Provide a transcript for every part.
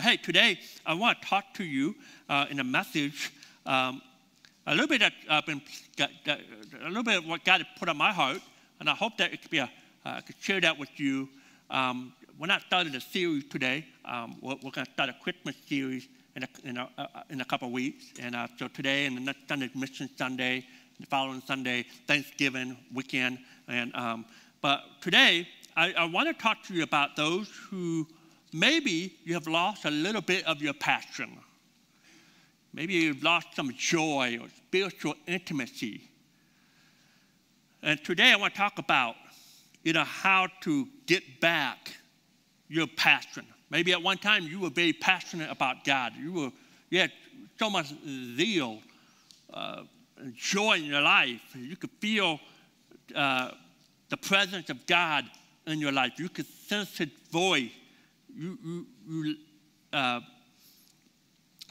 Hey, today I want to talk to you uh, in a message. Um, a little bit that I've been, got, that, a little bit of what God put on my heart, and I hope that it could be a, uh, I could share that with you. Um, we're not starting a series today. Um, we're, we're going to start a Christmas series in a, in a, uh, in a couple of weeks. And uh, so today and the next Sunday, Mission Sunday, the following Sunday, Thanksgiving weekend. And um, but today I, I want to talk to you about those who maybe you have lost a little bit of your passion. Maybe you've lost some joy or spiritual intimacy. And today I want to talk about, you know, how to get back your passion. Maybe at one time you were very passionate about God. You were, you had so much zeal, uh, joy in your life. You could feel uh, the presence of God in your life. You could sense His voice. You, you, you uh,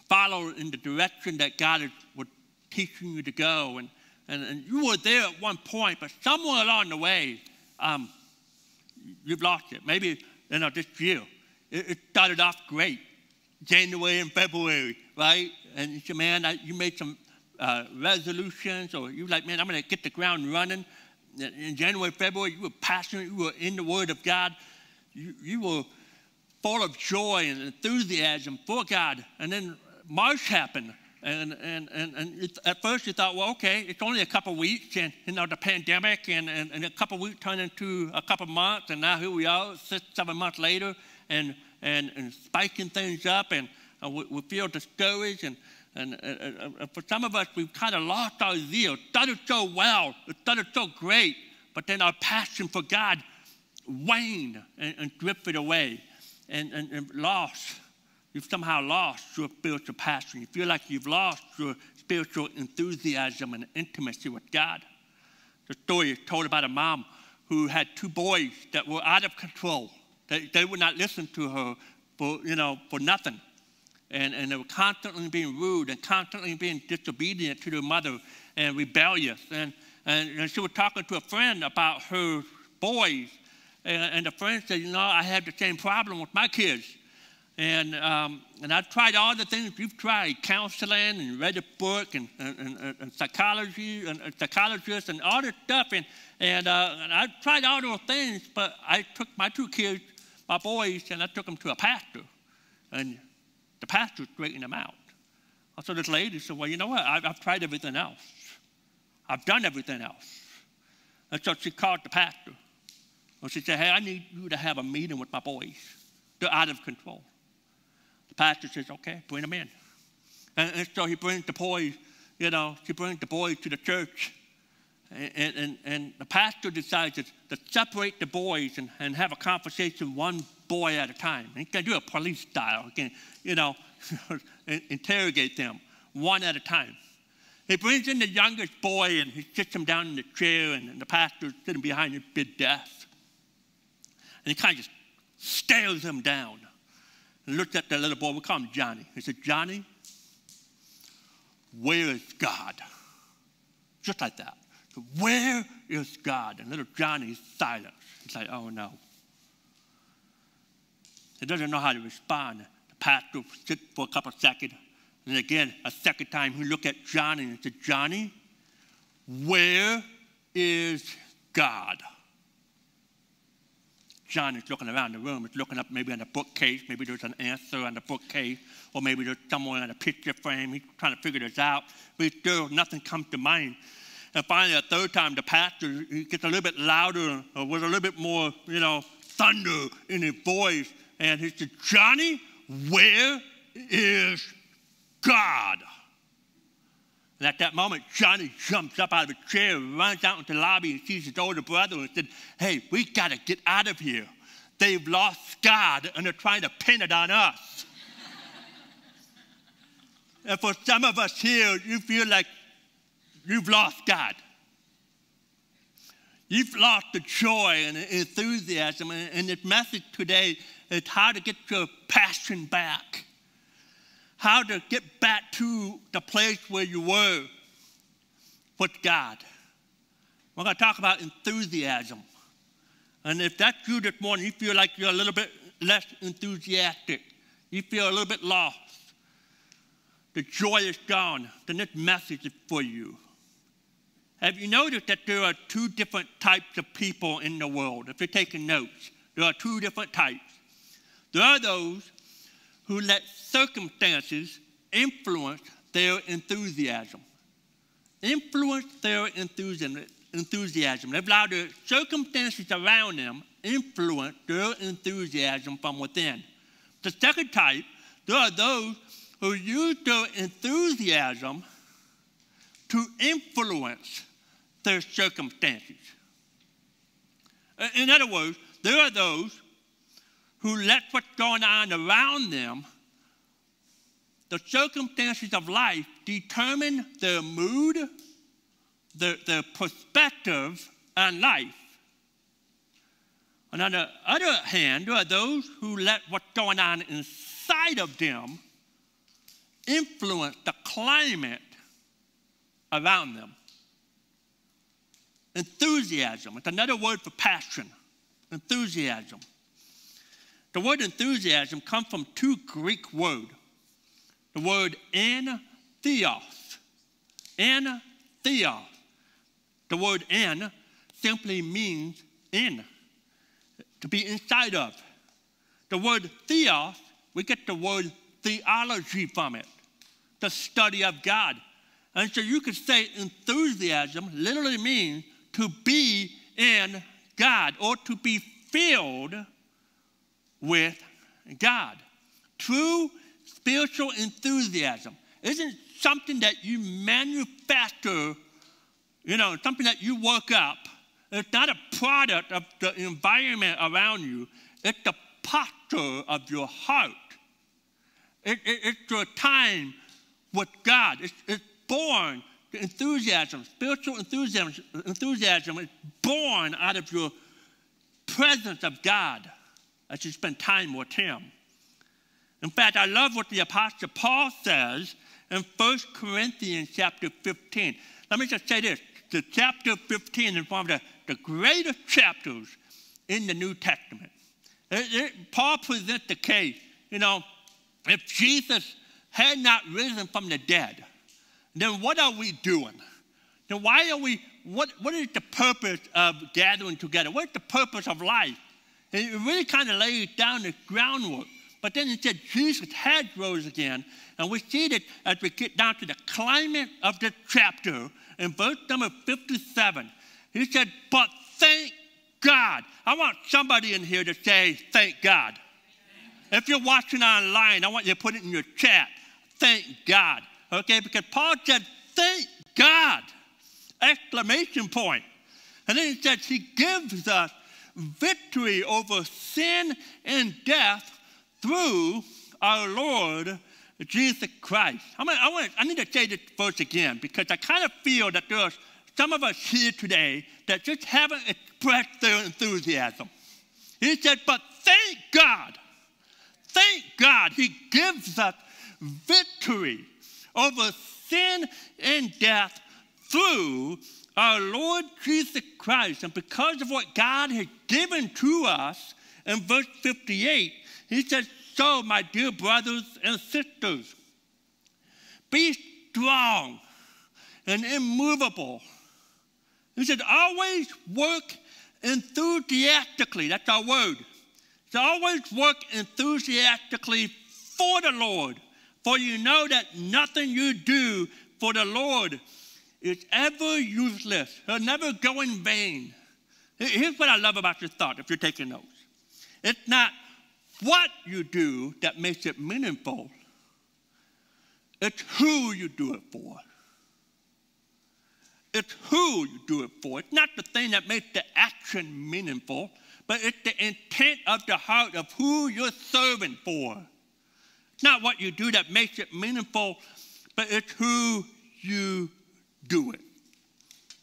follow in the direction that God is, was teaching you to go. And, and, and you were there at one point, but somewhere along the way, um, you've lost it. Maybe you know, this year, it, it started off great. January and February, right? And you said, man, I, you made some uh, resolutions, or you were like, man, I'm going to get the ground running. In January, February, you were passionate, you were in the Word of God, you, you were full of joy and enthusiasm for God. And then March happened. And, and, and, and at first you thought, well, okay, it's only a couple weeks, and you know the pandemic, and, and, and a couple weeks turned into a couple months, and now here we are, six, seven months later, and, and, and spiking things up, and we, we, feel discouraged, and, and uh, for some of us, we've kind of lost our zeal. It started so well, it started so great, but then our passion for God waned and, and drifted away, and, and, and lost you've somehow lost your spiritual passion. You feel like you've lost your spiritual enthusiasm and intimacy with God. The story is told about a mom who had two boys that were out of control. They, they would not listen to her for, you know, for nothing. And, and they were constantly being rude and constantly being disobedient to their mother and rebellious. And, and, and she was talking to a friend about her boys. And, and the friend said, You know, I have the same problem with my kids. And, um, and I've tried all the things you've tried counseling and read a book and, and, and, and psychology and, and psychologists and all this stuff. And, and, uh, and I've tried all those things, but I took my two kids, my boys, and I took them to a pastor. And the pastor straightened them out. So this lady said, Well, you know what? I've, I've tried everything else. I've done everything else. And so she called the pastor. And she said, Hey, I need you to have a meeting with my boys. They're out of control The pastor says, okay, bring them in. And, and so he brings the boys, you know, he brings the boys to the church. And, and, and the pastor decides to, to separate the boys and, and have a conversation one boy at a time. And He can do a police style. He can, you know, interrogate them one at a time. He brings in the youngest boy and he sits him down in the chair, and, and the pastor's sitting behind his big desk. And he kind of just stares him down and looked at the little boy. We call him Johnny. He said, Johnny, where is God? Just like that. Where is God? And little Johnny's silent. He's like, oh no. He doesn't know how to respond. The pastor sits for a couple seconds. And again, a second time, he looked at Johnny and said, Johnny, where is God? John is looking around the room, is looking up maybe on the bookcase, maybe there's an answer on the bookcase, or maybe there's someone on a picture frame. He's trying to figure this out, but still nothing comes to mind. And finally, a third time, the pastor gets a little bit louder or with a little bit more, you know, thunder in his voice. And he said, Johnny, where is God? And at that moment, Johnny jumps up out of a chair, runs out into the lobby, and sees his older brother and said, Hey, we got to get out of here. They've lost God and they're trying to pin it on us. and for some of us here, you feel like you've lost God. You've lost the joy and the enthusiasm. And this message today is how to get your passion back how to get back to the place where you were with God. We're going to talk about enthusiasm. And if that's you this morning, you feel like you're a little bit less enthusiastic, You feel a little bit lost. The joy is gone. Then this message is for you. Have you noticed that there are two different types of people in the world? If you're taking notes, there are two different types. There are those who let circumstances influence their enthusiasm. Influence their enthusiasm. enthusiasm. They've allowed the circumstances around them influence their enthusiasm from within. The second type, there are those who use their enthusiasm to influence their circumstances. In other words, there are those who let what's going on around them, the circumstances of life, determine their mood, their, their perspective on life. And on the other hand, there are those who let what's going on inside of them influence the climate around them. Enthusiasm, it's another word for passion. Enthusiasm. The word enthusiasm comes from two Greek words. The word en theos. En theos. The word en simply means in, to be inside of. The word theos, we get the word theology from it, the study of God. And so you could say enthusiasm literally means to be in God or to be filled with God. True spiritual enthusiasm isn't something that you manufacture, you know, something that you work up. It's not a product of the environment around you, it's the posture of your heart. It, it, it's your time with God. It's, it's born, the enthusiasm, spiritual enthusiasm, enthusiasm is born out of your presence of God as should spend time with Him. In fact, I love what the Apostle Paul says in 1 Corinthians chapter 15. Let me just say this the chapter 15 is one of the, the greatest chapters in the New Testament. It, it, Paul presents the case, you know, if Jesus had not risen from the dead, then what are we doing? Then why are we, what, what is the purpose of gathering together? What is the purpose of life? It really kind of lays down the groundwork. But then it said Jesus had rose again. And we see that as we get down to the climate of the chapter in verse number 57. He said, But thank God. I want somebody in here to say, Thank God. If you're watching online, I want you to put it in your chat. Thank God. Okay, because Paul said, Thank God! Exclamation point. And then he says, He gives us victory over sin and death through our Lord Jesus Christ. I, mean, I, want, I need to say this verse again because I kind of feel that there are some of us here today that just haven't expressed their enthusiasm. He said, But thank God, thank God, He gives us victory over sin and death through our Lord Jesus Christ. And because of what God has given to us, in verse 58, he says, So, my dear brothers and sisters, be strong and immovable. He said, always work enthusiastically. That's our word. So always work enthusiastically for the Lord for you know that nothing you do for the Lord is ever useless. It'll never go in vain. Here's what I love about this thought, if you're taking notes. It's not what you do that makes it meaningful, it's who you do it for. It's who you do it for. It's not the thing that makes the action meaningful, but it's the intent of the heart of who you're serving for. It's not what you do that makes it meaningful, but it's who you do it,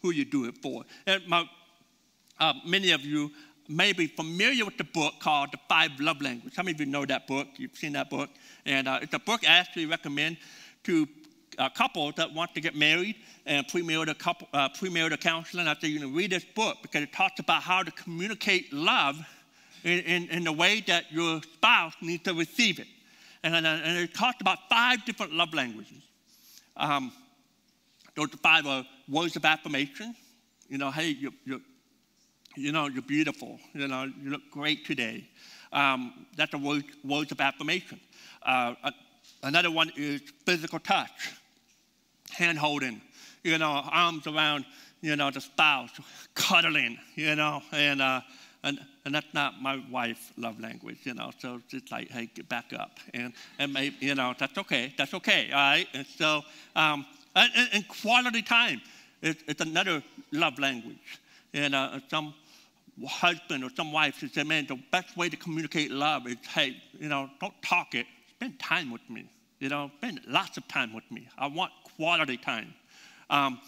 who you do it for. And my, uh, many of you may be familiar with the book called The Five Love Languages. How many of you know that book? You've seen that book? And uh, it's a book I actually recommend to uh, couples that want to get married and premarital, couple, uh, premarital counseling. I say you know, read this book because it talks about how to communicate love in, in, in the way that your spouse needs to receive it. and, and it talks about five different love languages. Um, five are words of affirmation. You know, hey, you, you, you know, you're beautiful. You know, you look great today. Um, that's a word, words of affirmation. Uh, another one is physical touch, hand holding, you know, arms around, you know, the spouse, cuddling, you know, and, uh, and, and that's not my wife's love language, you know, so it's like, hey, get back up. And, and maybe, you know, that's okay, that's okay, all right? And so, um, and, and, quality time is, is another love language. And uh, some husband or some wife should say, man, the best way to communicate love is, hey, you know, don't talk it, spend time with me. You know, spend lots of time with me. I want quality time. Um,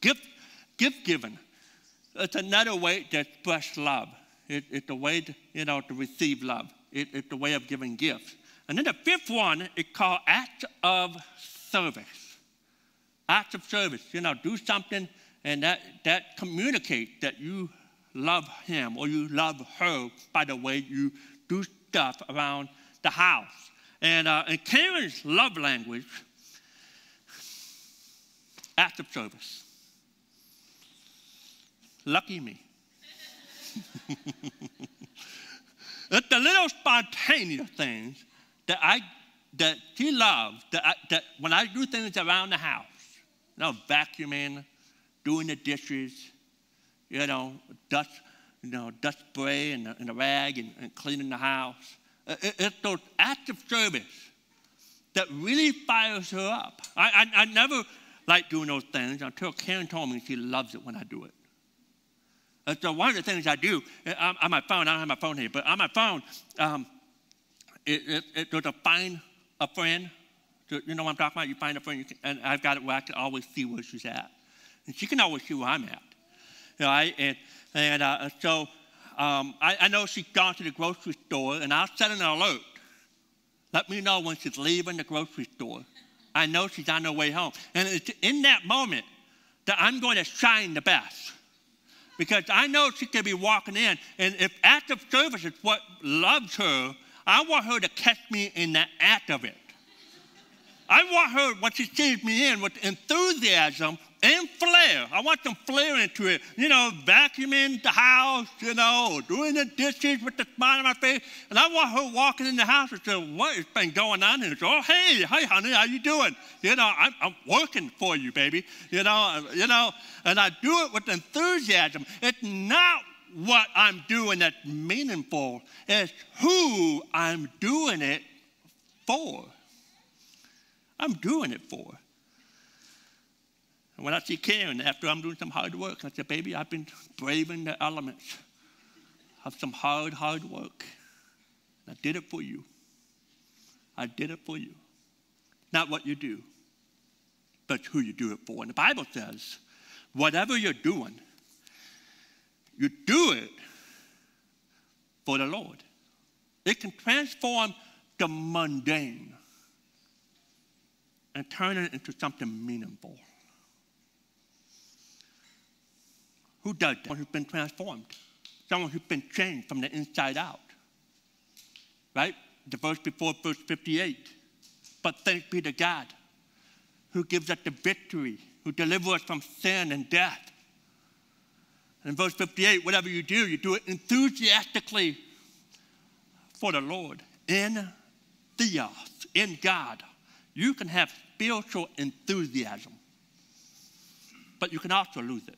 gift, gift giving. It's another way to express love. It, it's a way to, you know, to receive love. It, it's a way of giving gifts. And then the fifth one is called act of service. Act of service. You know, do something and that, that communicate that you love him or you love her by the way you do stuff around the house. And, uh, and Karen's love language, act of service. Lucky me. it's the little spontaneous things that I that she loves that, I, that when I do things around the house, you know, vacuuming, doing the dishes, you know, dust, you know, dust spray and, and a rag and, and, cleaning the house. It, it's those acts of service that really fires her up. I, I, I never like doing those things until Karen told me she loves it when I do it. And so one of the things I do on, on my phone, I don't have my phone here, but on my phone, um, it, it, it, there's a find a friend. You know what I'm talking about? You find a friend, can, and I've got it where I can always see where she's at. And she can always see where I'm at. Right? And, and uh, so um, I, I, know she's gone to the grocery store, and I'll set an alert. Let me know when she's leaving the grocery store. I know she's on her way home. And it's in that moment that I'm going to shine the best. Because I know she could be walking in, and if act of service is what loves her, I want her to catch me in the act of it. I want her, when she sees me in, with enthusiasm and flair. I want some flair into it. You know, vacuuming the house, you know, doing the dishes with the smile on my face. And I want her walking in the house and saying, what has been going on? And oh, hey, hey, honey, how you doing? You know, I'm, I'm working for you, baby. You know, uh, you know, and I do it with enthusiasm. It's not what I'm doing that's meaningful. It's who I'm doing it for. I'm doing it for. And when I see Karen after I'm doing some hard work, I say, baby, I've been braving the elements of some hard, hard work. I did it for you. I did it for you. Not what you do, but who you do it for. And the Bible says, whatever you're doing, you do it for the Lord. It can transform the mundane and turn it into something meaningful. Who does that? Someone who's been transformed, someone who's been changed from the inside out. Right? The verse before verse 58. But thanks be to God who gives us the victory, who delivers us from sin and death. And in verse 58, whatever you do, you do it enthusiastically for the Lord. In Theos, in God, you can have spiritual enthusiasm, but you can also lose it.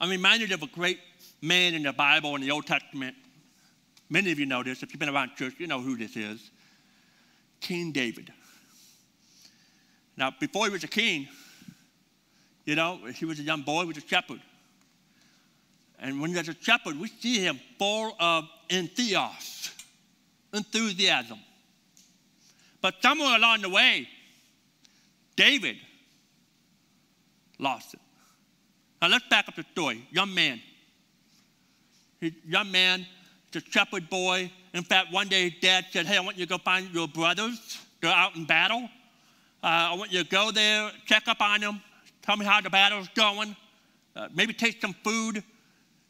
I'm reminded of a great man in the Bible in the Old Testament. Many of you know this. If you've been around church, you know who this is King David. Now, before he was a king, you know, he was a young boy, he was a shepherd. And when there's a shepherd, we see him full of entheos, enthusiasm. But somewhere along the way, David lost it. Now let's back up the story. Young man. He, young man, the shepherd boy. In fact, one day his dad said, Hey, I want you to go find your brothers. They're out in battle. Uh, I want you to go there, check up on them, tell me how the battle's going, uh, maybe take some food.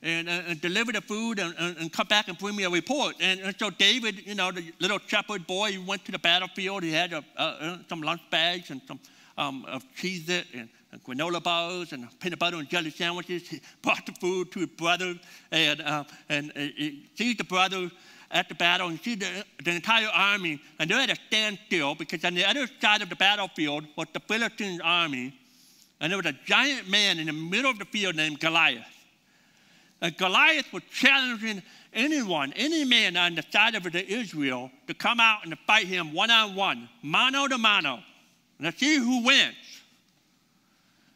And, uh, and deliver the food and, and, come back and bring me a report. And, and, so David, you know, the little shepherd boy, he went to the battlefield. He had a, uh, some lunch bags and some um, of cheese and, and, granola bars and peanut butter and jelly sandwiches. He brought the food to his brother and, uh, and uh, he sees the brother at the battle and see the, the entire army, and they're at a standstill because on the other side of the battlefield was the Philistine army, and there was a giant man in the middle of the field named Goliath. And Goliath was challenging anyone, any man on the side of Israel to come out and to fight him one on one, mano to mano, and to see who wins.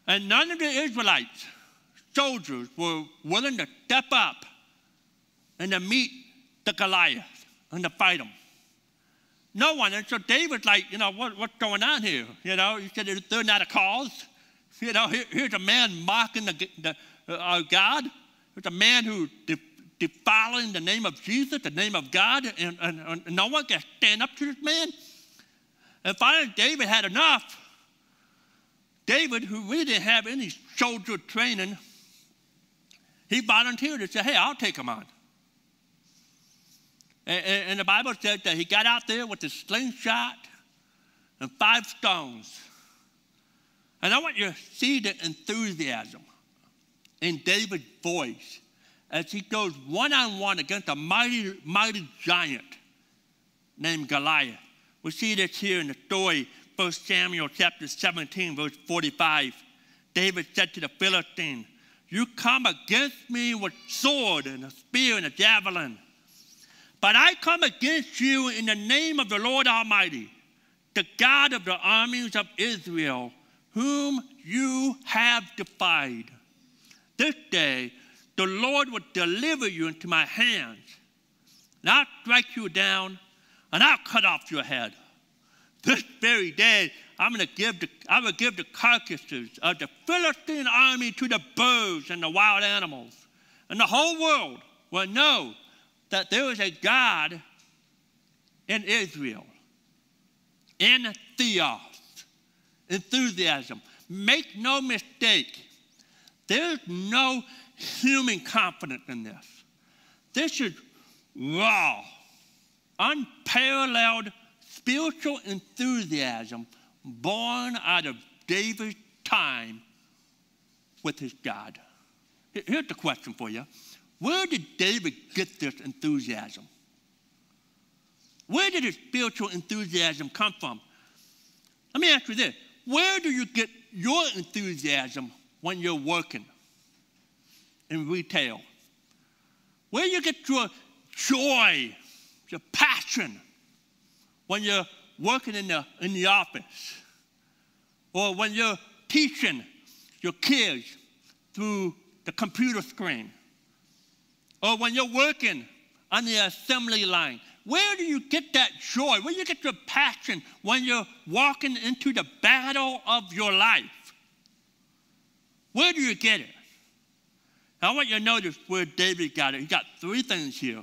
And none of the Israelites, soldiers, were willing to step up and to meet the Goliath and to fight him. No one. And so David's like, you know, what, what's going on here? You know, he said they're not a cause. You know, here, here's a man mocking the, the, uh, our God. Here's a man who de- defiling the name of Jesus, the name of God, and, and, and no one can stand up to this man. And finally, David had enough. David, who really didn't have any soldier training, he volunteered to say, hey, I'll take him on. And, and the Bible said that he got out there with a slingshot and five stones. And I want you to see the enthusiasm in David's voice as he goes one on one against a mighty, mighty giant named Goliath. We see this here in the story, 1 Samuel chapter 17, verse 45. David said to the Philistine, You come against me with sword and a spear and a javelin but I come against you in the name of the Lord Almighty, the God of the armies of Israel, whom you have defied. This day the Lord will deliver you into my hands, and I'll strike you down, and I'll cut off your head. This very day I'm going to give the, I will give the carcasses of the Philistine army to the birds and the wild animals, and the whole world will know that there is a God in Israel, in theos, enthusiasm. Make no mistake, there's no human confidence in this. This is raw, unparalleled spiritual enthusiasm born out of David's time with his God. Here's the question for you where did David get this enthusiasm? Where did his spiritual enthusiasm come from? Let me ask you this where do you get your enthusiasm when you're working in retail? Where you get your joy, your passion when you're working in the, in the office? Or when you're teaching your kids through the computer screen? or when you're working on the assembly line? Where do you get that joy? Where do you get your passion when you're walking into the battle of your life? Where do you get it? I want you to notice where David got it. He got three things here.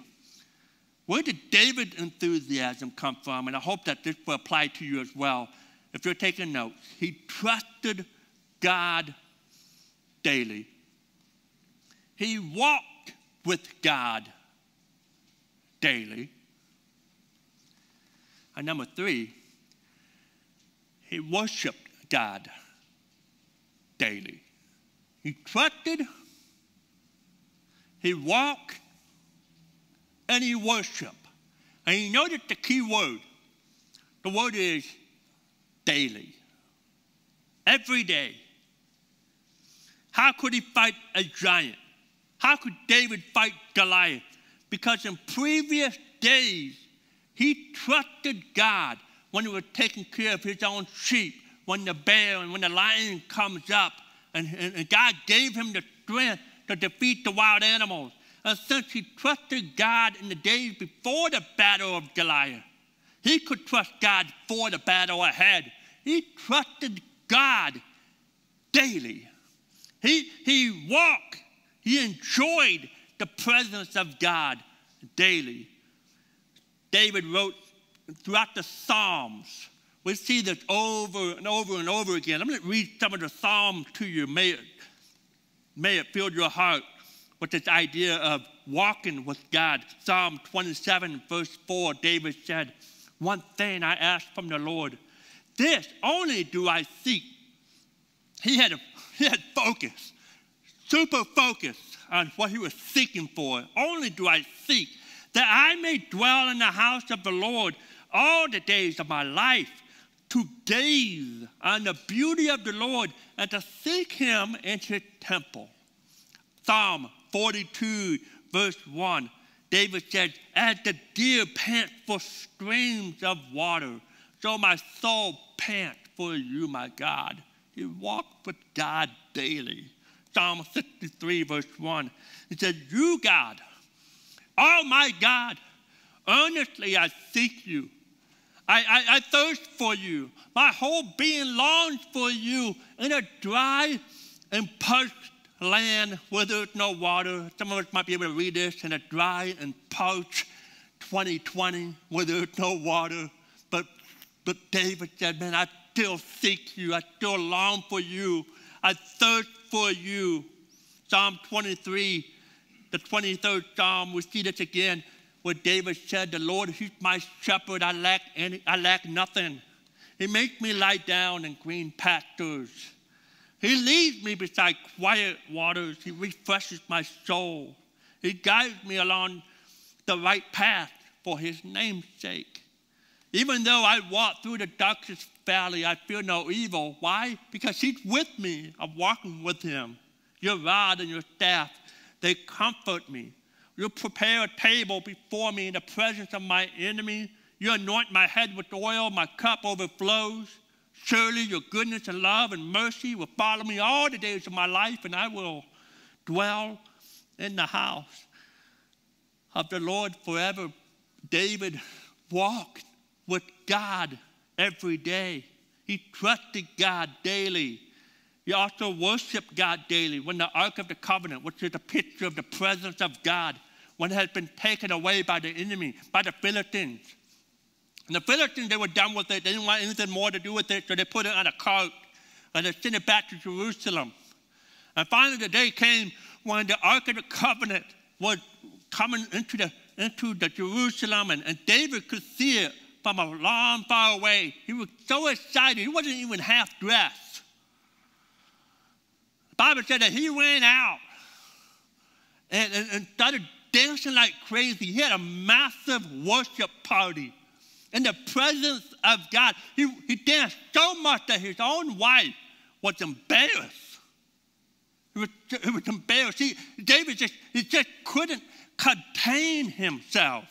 Where did David's enthusiasm come from? And I hope that this will apply to you as well. If you're taking notes, he trusted God daily. He walked with God daily. And number three, he worshiped God daily. He trusted, he walked, and he worshiped. And you notice the key word. The word is daily. Every day. How could he fight a giant? How could David fight Goliath? Because in previous days, he trusted God when he was taking care of his own sheep, when the bear and when the lion comes up, and, and, God gave him the strength to defeat the wild animals. And since he trusted God in the days before the battle of Goliath, he could trust God for the battle ahead. He trusted God daily. He, he walked he enjoyed the presence of God daily. David wrote throughout the Psalms. We see this over and over and over again. I'm going to read some of the Psalms to you. May it, may it fill your heart with this idea of walking with God. Psalm 27, verse 4, David said, One thing I ask from the Lord, this only do I seek. He had, a, he had focus, super focus on what he was seeking for. Only do I seek that I may dwell in the house of the Lord all the days of my life, to gaze on the beauty of the Lord and to seek him in his temple. Psalm 42, verse 1, David said, As the deer pants for streams of water, so my soul pants for you, my God. He walked with God daily. Psalm 63, verse 1. He said, You, God, oh my God, earnestly I seek you. I, I, I thirst for you. My whole being longs for you in a dry and parched land where there's no water. Some of us might be able to read this in a dry and parched 2020 where there's no water. But, but David said, Man, I still seek you. I still long for you. I thirst for you. Psalm 23, the 23rd Psalm, we see this again where David said, The Lord, He's my shepherd. I lack, any, I lack nothing. He makes me lie down in green pastures. He leads me beside quiet waters. He refreshes my soul. He guides me along the right path for His name's sake. Even though I walk through the darkest valley, I fear no evil. Why? Because He's with me. I'm walking with Him. Your rod and your staff, they comfort me. You prepare a table before me in the presence of my enemy. You anoint my head with oil, my cup overflows. Surely your goodness and love and mercy will follow me all the days of my life, and I will dwell in the house of the Lord forever. David walked with God every day. He trusted God daily. He also worshiped God daily when the Ark of the Covenant, which is a picture of the presence of God, when it had been taken away by the enemy, by the Philistines. And the Philistines, they were done with it. They didn't want anything more to do with it, so they put it on a cart and they sent it back to Jerusalem. And finally, the day came when the Ark of the Covenant was coming into the, into the Jerusalem, and, and David could see it from a long far away. He was so excited, he wasn't even half dressed. Bible said that he ran out and, and, and started dancing like crazy. He had a massive worship party in the presence of God. He, he danced so much that his own wife was embarrassed. He was, he was embarrassed. He, David just, he just couldn't contain himself.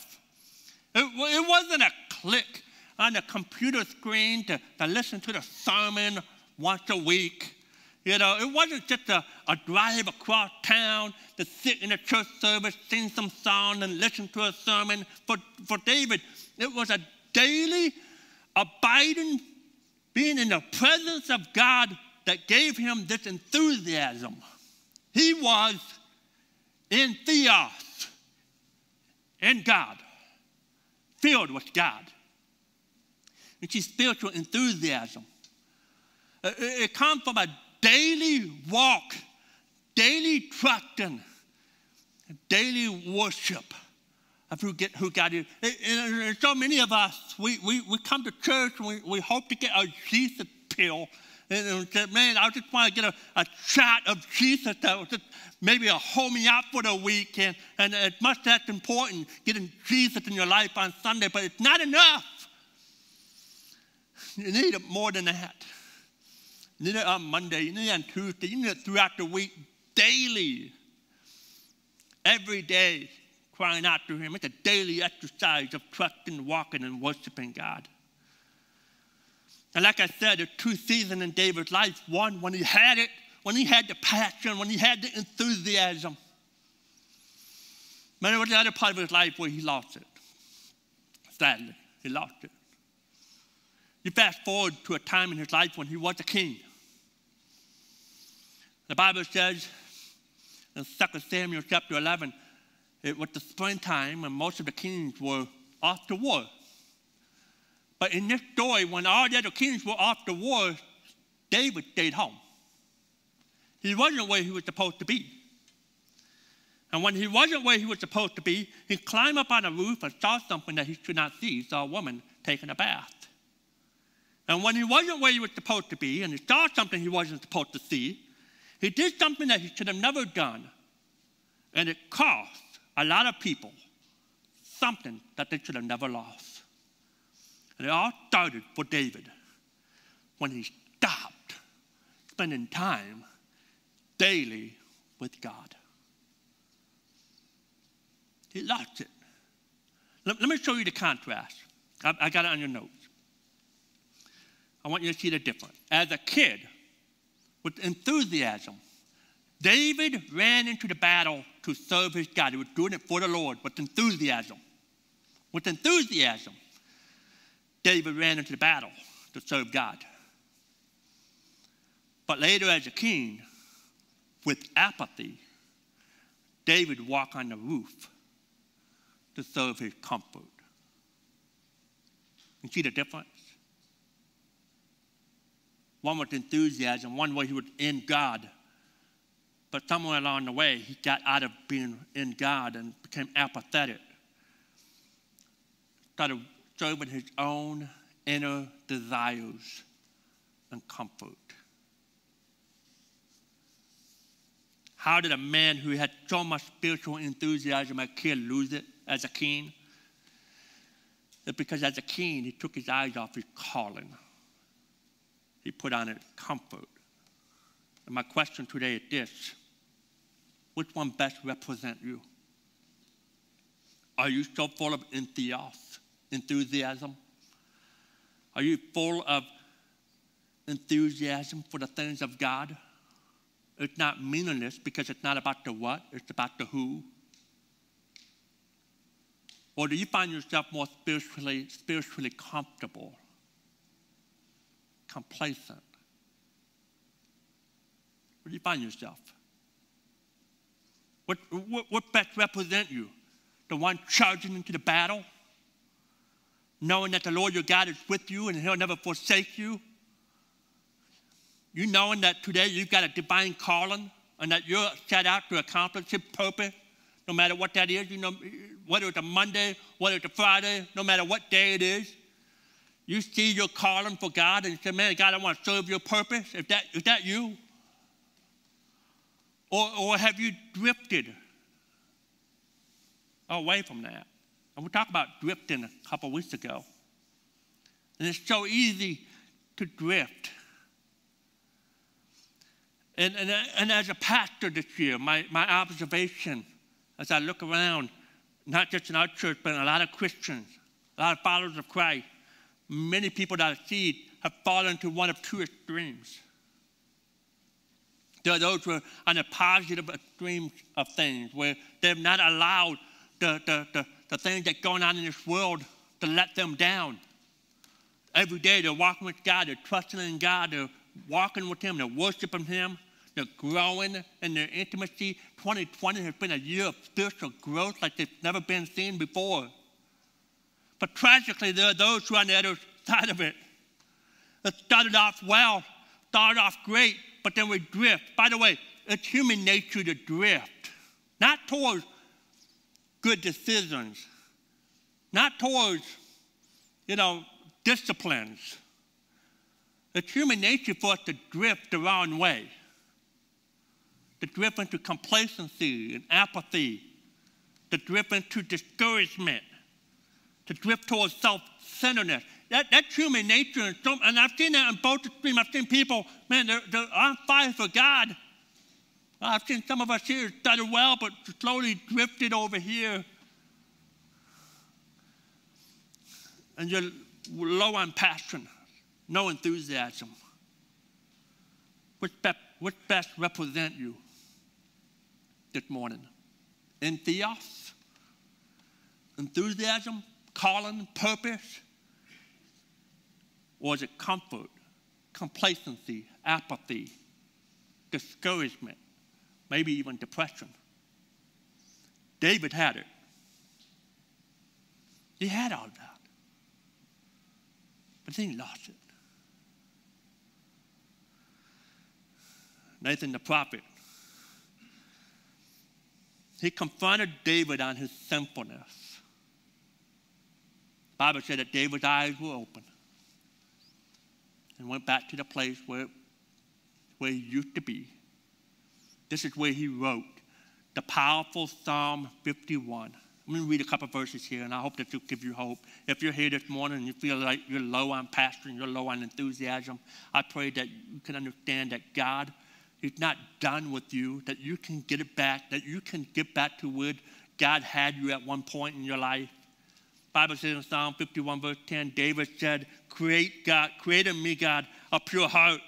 It, it wasn't a click on the computer screen to, to listen to the sermon once a week. You know, it wasn't just a, a drive across town to sit in a church service, sing some song, and listen to a sermon. For, for David, it was a daily abiding, being in the presence of God that gave him this enthusiasm. He was in theos, in God, filled with God. It's his spiritual enthusiasm. It, it comes from a daily walk, daily trusting, daily worship of who, get, who God is. And, so many of us, we, we, we come to church and we, we hope to get a Jesus pill. And, say, man, I just want to get a, a shot of Jesus just maybe a hold me out for the week. And, and it's much that's important, getting Jesus in your life on Sunday, but it's not enough. You need it more than that. It on Monday, it on Tuesday, it throughout the week, daily. Every day, crying out to Him. It's a daily exercise of trusting, walking, and worshiping God. And like I said, there's two seasons in David's life. One, when he had it, when he had the passion, when he had the enthusiasm. But there was another part of his life where he lost it. Sadly, he lost it. You fast forward to a time in his life when he was a king. The Bible says in 2 Samuel chapter 11, it was the springtime and most of the kings were off to war. But in this story, when all the other kings were off to war, David stayed home. He wasn't where he was supposed to be. And when he wasn't where he was supposed to be, he climbed up on a roof and saw something that he should not see. He saw a woman taking a bath. And when he wasn't where he was supposed to be and he saw something he wasn't supposed to see, he did something that he should have never done. And it cost a lot of people something that they should have never lost. And it all started for David when he stopped spending time daily with God. He lost it. Let, let me show you the contrast. I, I got it on your notes. I want you to see the difference. As a kid, with enthusiasm, David ran into the battle to serve his God. He was doing it for the Lord with enthusiasm. With enthusiasm, David ran into the battle to serve God. But later, as a king, with apathy, David walked on the roof to serve his comfort. You see the difference? One with enthusiasm, one way he was in God. But somewhere along the way, he got out of being in God and became apathetic. Started serving his own inner desires and comfort. How did a man who had so much spiritual enthusiasm as a kid lose it as a king? It's because as a king, he took his eyes off his calling. He put on it comfort. And my question today is this which one best represents you? Are you so full of enthusiasm? Are you full of enthusiasm for the things of God? It's not meaningless because it's not about the what, it's about the who. Or do you find yourself more spiritually, spiritually comfortable, complacent? Where do you find yourself? What, what, what best represent you? The one charging into the battle? Knowing that the Lord your God is with you and he'll never forsake you? You knowing that today you've got a divine calling and that you're set out to accomplish your purpose, no matter what that is, you know, whether it's a Monday, whether it's a Friday, no matter what day it is. You see your calling for God and say, man, God, I want to serve your purpose. Is that, is that you? Or, or have you drifted away from that? And we talked about drifting a couple weeks ago. And it's so easy to drift. And, and, and as a pastor this year, my, my observation as I look around, not just in our church, but in a lot of Christians, a lot of followers of Christ, many people that I see have fallen into one of two extremes. There are those who are on the positive extreme of things, where they've not allowed the, the, the, the things that going on in this world to let them down. Every day they're walking with God, they're trusting in God, they're walking with Him, they're worshiping Him, they're growing in their intimacy. 2020 has been a year of spiritual growth like it's never been seen before. But tragically, there are those who are on the other side of it. It started off well, started off great, but then we drift. By the way, it's human nature to drift, not towards good decisions, not towards, you know, disciplines. It's human nature for us to drift the wrong way, to drift into complacency and apathy, to drift into discouragement, to drift towards self centeredness. That, that's human nature. And, some, and I've seen that in both extremes. I've seen people, man, they're, they're on fire for God. I've seen some of us here started well, but slowly drifted over here. And you're low on passion no enthusiasm. Which, be- which best represent you this morning? In Entheos, enthusiasm, calling, purpose? Or is it comfort, complacency, apathy, discouragement, maybe even depression? David had it. He had all that. But then he lost it. Nathan the prophet. he confronted David on his sinfulness. Bible said that David's eyes were open and went back to the place where, where he used to be. This is where he wrote the powerful Psalm 51. I'm going to read a couple verses here, and I hope that will give you hope. If you're here this morning and you feel like you're low on passion, you're low on enthusiasm, I pray that you can understand that God is not done with you, that you can get it back, that you can get back to where God had you at one point in your life. Bible says in Psalm 51, verse 10, David said, Create God, create in me, God, a pure heart.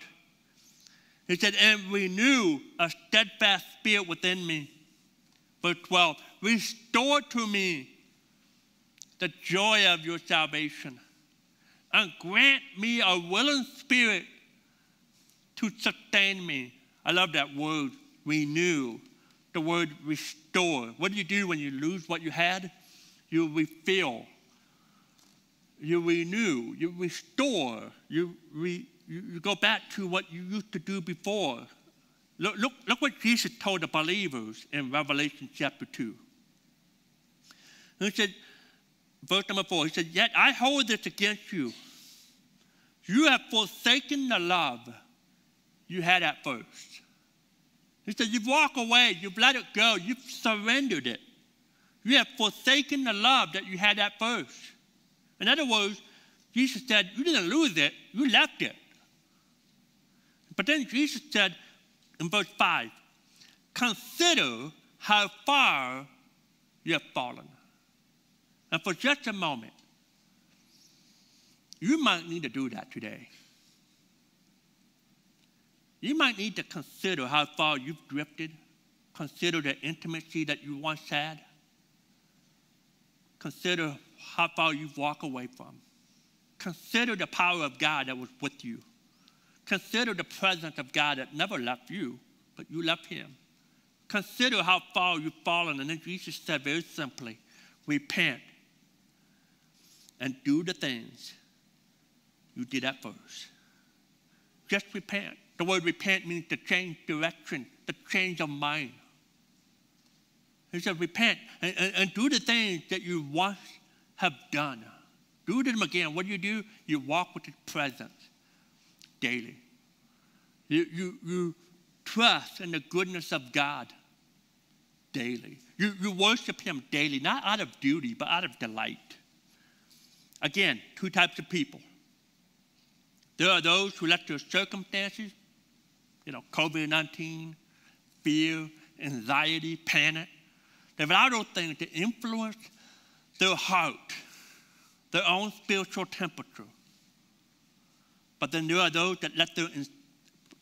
He said, and renew a steadfast spirit within me. Verse 12, restore to me the joy of your salvation and grant me a willing spirit to sustain me. I love that word, renew, the word restore. What do you do when you lose what you had? You refill, you renew, you restore, you, re, you, you go back to what you used to do before. Look, look, look what Jesus told the believers in Revelation chapter 2. He said, verse number 4, he said, Yet I hold this against you. You have forsaken the love you had at first. He said, You've walked away, you've let it go, you've surrendered it. You have forsaken the love that you had at first. In other words, Jesus said, You didn't lose it, you left it. But then Jesus said in verse 5, Consider how far you have fallen. And for just a moment, you might need to do that today. You might need to consider how far you've drifted, consider the intimacy that you once had, consider how far you've walked away from. Consider the power of God that was with you. Consider the presence of God that never left you, but you left him. Consider how far you've fallen. And then Jesus said very simply, repent and do the things you did at first. Just repent. The word repent means to change direction, to change of mind. He said, repent and, and, and, do the things that you once have done. Do them again. What do you do? You walk with His presence daily. You, you, you trust in the goodness of God daily. You, you worship Him daily, not out of duty, but out of delight. Again, two types of people. There are those who let their circumstances you know, COVID 19, fear, anxiety, panic. They've allowed those things to influence their heart, their own spiritual temperature. But then there are those that let their,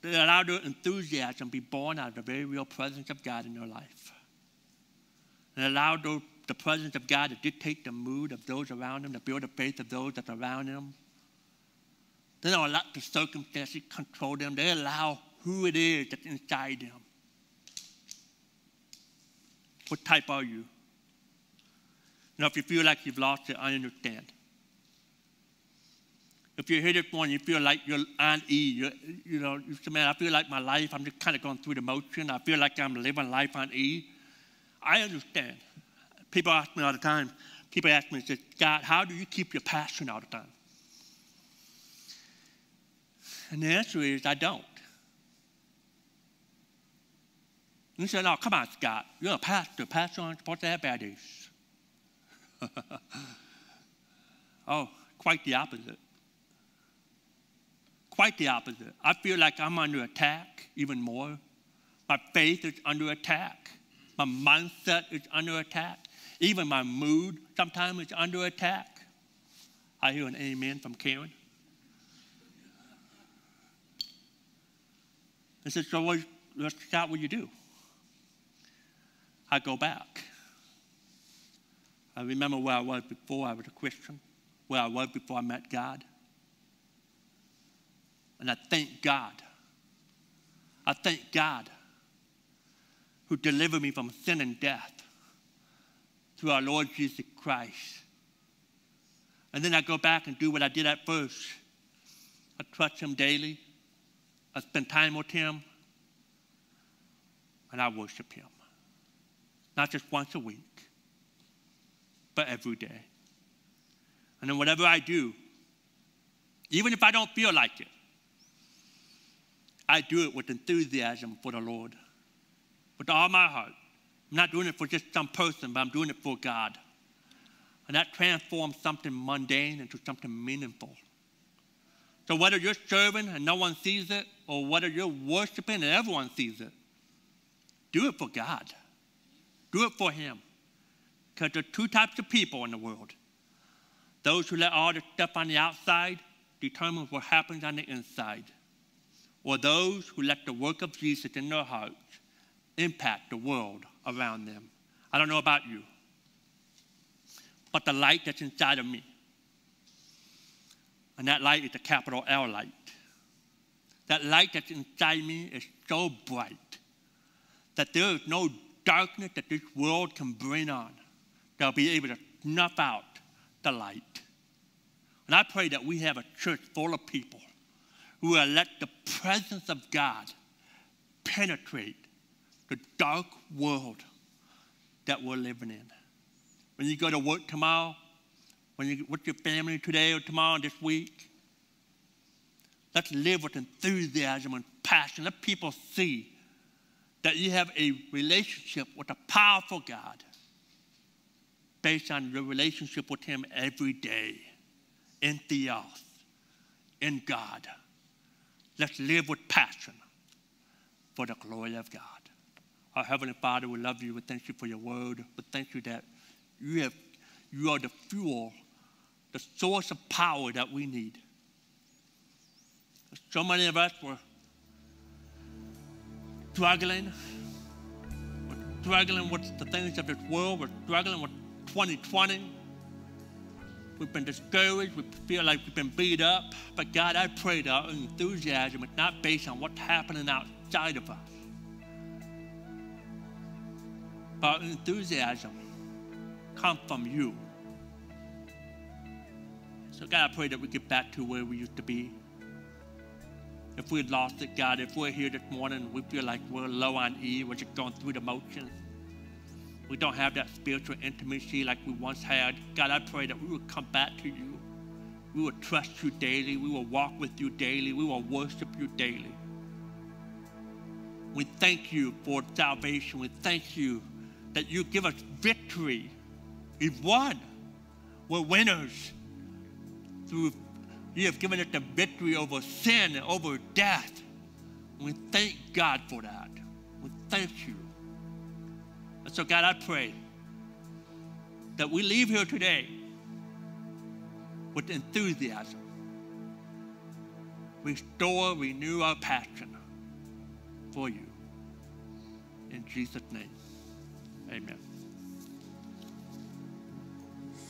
that allow their enthusiasm be born out of the very real presence of God in their life. And allow the presence of God to dictate the mood of those around them, to build the faith of those that are around them. They don't let the circumstances control them. They allow who it is that's inside them. What type are you? Now, if you feel like you've lost it, I understand. If you're here this morning, you feel like you're on E, you're, you know, you say, man, I feel like my life, I'm just kind of going through the motion. I feel like I'm living life on E. I understand. People ask me all the time, people ask me, say, God, how do you keep your passion all the time? And the answer is, I don't. And he said, Oh, come on, Scott. You're a pastor. Pastor aren't supposed to have bad days. oh, quite the opposite. Quite the opposite. I feel like I'm under attack even more. My faith is under attack. My mindset is under attack. Even my mood sometimes is under attack. I hear an amen from Karen. I said, So, what, Scott, what do you do? I go back. I remember where I was before I was a Christian, where I was before I met God. And I thank God. I thank God who delivered me from sin and death through our Lord Jesus Christ. And then I go back and do what I did at first. I trust Him daily. I spend time with Him. And I worship Him. not just once a week, but every day. And then whatever I do, even if I don't feel like it, I do it with enthusiasm for the Lord, with all my heart. I'm not doing it for just some person, but I'm doing it for God. And that transforms something mundane into something meaningful. So whether you're serving and no one sees it, or whether you're worshiping and everyone sees it, do it for God. Do it for Him. Because there are two types of people in the world those who let all the stuff on the outside determine what happens on the inside, or those who let the work of Jesus in their hearts impact the world around them. I don't know about you, but the light that's inside of me, and that light is a capital L light. That light that's inside me is so bright that there is no darkness that this world can bring on that'll be able to snuff out the light. And I pray that we have a church full of people who will let the presence of God penetrate the dark world that we're living in. When you go to work tomorrow, when you with your family today or tomorrow this week, let's live with enthusiasm and passion. Let people see that you have a relationship with a powerful God based on your relationship with Him every day in Theos, in God. Let's live with passion for the glory of God. Our Heavenly Father, we love you. We thank you for your word. We thank you that you, have, you are the fuel, the source of power that we need. So many of us were struggling. Struggling with the things of this world. We're struggling with 2020. We've been discouraged. We feel like we've been beat up. But God, I pray that our enthusiasm is not based on what's happening outside of us. But our enthusiasm comes from you. So, God, I pray that we get back to where we used to be. If we lost it, God, if we're here this morning, we feel like we're low on E, we're just going through the motions we don't have that spiritual intimacy like we once had. God, I pray that we will come back to you. We will trust you daily. We will walk with you daily. We will worship you daily. We thank you for salvation. We thank you that you give us victory. We've won. We're winners. Through you have given us the victory over sin and over death. we thank God for that. We thank you. So, God, I pray that we leave here today with enthusiasm. Restore, renew our passion for you. In Jesus' name, amen.